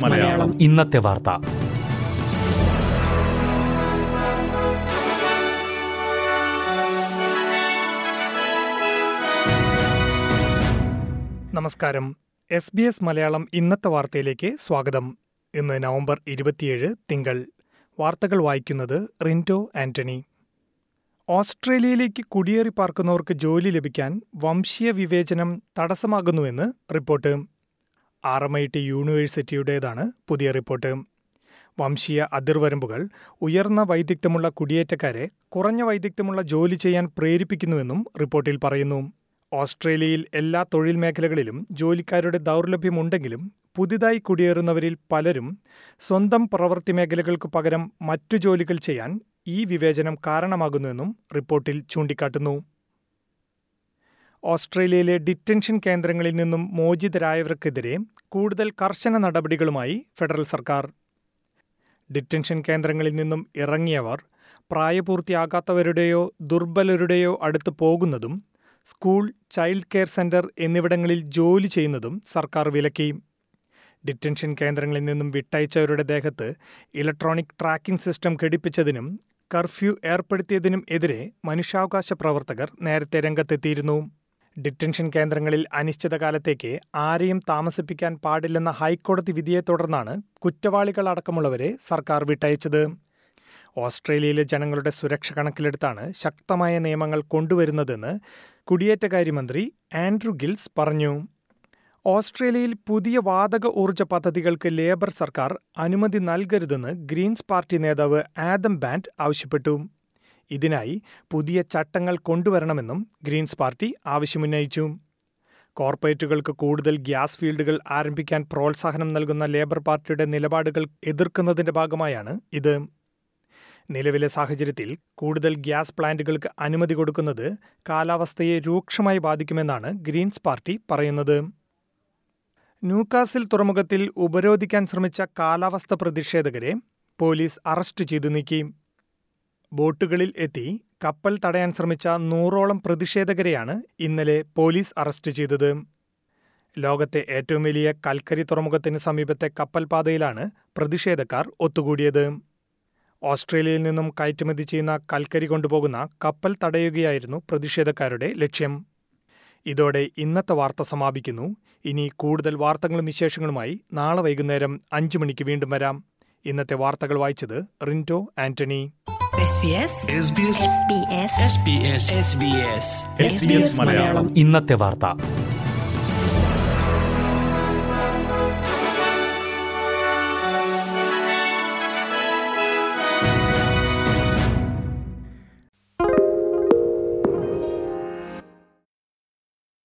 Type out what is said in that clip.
മലയാളം. ഇന്നത്തെ വാർത്ത. നമസ്കാരം. എസ് ബി എസ് മലയാളം ഇന്നത്തെ വാർത്തയിലേക്ക് സ്വാഗതം. ഇന്ന് നവംബർ ഇരുപത്തിയേഴ് തിങ്കൾ. വാർത്തകൾ വായിക്കുന്നത് റിന്റോ ആന്റണി. ഓസ്ട്രേലിയയിലേക്ക് കുടിയേറി പാർക്കുന്നവർക്ക് ജോലി ലഭിക്കാൻ വംശീയ വിവേചനം തടസ്സമാകുന്നുവെന്ന് report. R M I T യൂണിവേഴ്സിറ്റിയുടേതാണ് പുതിയ റിപ്പോർട്ട്. വംശീയ അതിർവരമ്പുകൾ ഉയർന്ന വൈദഗ്ധ്യമുള്ള കുടിയേറ്റക്കാരെ കുറഞ്ഞ വൈദഗ്ധ്യമുള്ള ജോലി ചെയ്യാൻ പ്രേരിപ്പിക്കുന്നുവെന്നും റിപ്പോർട്ടിൽ പറയുന്നു. ഓസ്ട്രേലിയയിൽ എല്ലാ തൊഴിൽ മേഖലകളിലും ജോലിക്കാരുടെ ദൗർലഭ്യമുണ്ടെങ്കിലും പുതിയതായി കുടിയേറുന്നവരിൽ പലരും സ്വന്തം പ്രവൃത്തി മേഖലകൾക്ക് പകരം മറ്റു ജോലികൾ ചെയ്യാൻ ഈ വിവേചനം കാരണമാകുന്നുവെന്നും റിപ്പോർട്ടിൽ ചൂണ്ടിക്കാട്ടുന്നു. ഓസ്ട്രേലിയയിലെ ഡിറ്റൻഷൻ കേന്ദ്രങ്ങളിൽ നിന്നും മോചിതരായവർക്കെതിരെ കൂടുതൽ കർശന നടപടികളുമായി ഫെഡറൽ സർക്കാർ. ഡിറ്റൻഷൻ കേന്ദ്രങ്ങളിൽ നിന്നും ഇറങ്ങിയവർ പ്രായപൂർത്തിയാകാത്തവരുടെയോ ദുർബലരുടെയോ അടുത്ത് പോകുന്നതും സ്കൂൾ ചൈൽഡ് കെയർ സെന്റർ എന്നിവിടങ്ങളിൽ ജോലി ചെയ്യുന്നതും സർക്കാർ വിലക്കി. ഡിറ്റൻഷൻ കേന്ദ്രങ്ങളിൽ നിന്നും വിട്ടയച്ചവരുടെ ദേഹത്ത് ഇലക്ട്രോണിക് ട്രാക്കിംഗ് സിസ്റ്റം ഘടിപ്പിച്ചതിനും കർഫ്യൂ ഏർപ്പെടുത്തിയതിനും എതിരെ മനുഷ്യാവകാശ പ്രവർത്തകർ നേരത്തെ രംഗത്തെത്തിയിരുന്നു. ഡിറ്റൻഷൻ കേന്ദ്രങ്ങളിൽ അനിശ്ചിതകാലത്തേക്ക് ആരെയും താമസിപ്പിക്കാൻ പാടില്ലെന്ന ഹൈക്കോടതി വിധിയെ തുടർന്നാണ് കുറ്റവാളികളടക്കമുള്ളവരെ സർക്കാർ വിട്ടയച്ചത്. ഓസ്ട്രേലിയയിലെ ജനങ്ങളുടെ സുരക്ഷ കണക്കിലെടുത്താണ് ശക്തമായ നിയമങ്ങൾ കൊണ്ടുവരുന്നതെന്ന് കുടിയേറ്റകാര്യമന്ത്രി ആൻഡ്രു ഗിൽസ് പറഞ്ഞു. ഓസ്ട്രേലിയയിൽ പുതിയ വാതക ഊർജ പദ്ധതികൾക്ക് ലേബർ സർക്കാർ അനുമതി നൽകരുതെന്ന് ഗ്രീൻസ് പാർട്ടി നേതാവ് ആദം ബാൻഡ് ആവശ്യപ്പെട്ടു. ഇതിനായി പുതിയ ചട്ടങ്ങൾ കൊണ്ടുവരണമെന്നും ഗ്രീൻസ് പാർട്ടി ആവശ്യമുന്നയിച്ചു. കോർപ്പറേറ്റുകൾക്ക് കൂടുതൽ ഗ്യാസ് ഫീൽഡുകൾ ആരംഭിക്കാൻ പ്രോത്സാഹനം നൽകുന്ന ലേബർ പാർട്ടിയുടെ നിലപാടുകൾ എതിർക്കുന്നതിന്റെ ഭാഗമായാണ് ഇത്. നിലവിലെ സാഹചര്യത്തിൽ കൂടുതൽ ഗ്യാസ് പ്ലാന്റുകൾക്ക് അനുമതി കൊടുക്കുന്നത് കാലാവസ്ഥയെ രൂക്ഷമായി ബാധിക്കുമെന്നാണ് ഗ്രീൻസ് പാർട്ടി പറയുന്നത്. ന്യൂകാസിൽ തുറമുഖത്തിൽ ഉപരോധിക്കാൻ ശ്രമിച്ച കാലാവസ്ഥ പ്രതിഷേധകരെ പോലീസ് അറസ്റ്റ് ചെയ്തു നീക്കി. ബോട്ടുകളിൽ എത്തി കപ്പൽ തടയാൻ ശ്രമിച്ച നൂറോളം പ്രതിഷേധകരെയാണ് ഇന്നലെ പോലീസ് അറസ്റ്റ് ചെയ്തത്. ലോകത്തെ ഏറ്റവും വലിയ കൽക്കരി തുറമുഖത്തിന് സമീപത്തെ കപ്പൽപാതയിലാണ് പ്രതിഷേധക്കാർ ഒത്തുകൂടിയത്. ഓസ്ട്രേലിയയിൽ നിന്നും കയറ്റുമതി ചെയ്യുന്ന കൽക്കരി കൊണ്ടുപോകുന്ന കപ്പൽ തടയുകയായിരുന്നു പ്രതിഷേധക്കാരുടെ ലക്ഷ്യം. ഇതോടെ ഇന്നത്തെ വാർത്ത സമാപിക്കുന്നു. ഇനി കൂടുതൽ വാർത്തകളും വിശേഷങ്ങളുമായി നാളെ വൈകുന്നേരം അഞ്ചു മണിക്ക് വീണ്ടും വരാം. ഇന്നത്തെ വാർത്തകൾ വായിച്ചത് റിന്റോ ആന്റണി. മലയാളം. ഇന്നത്തെ വാർത്ത.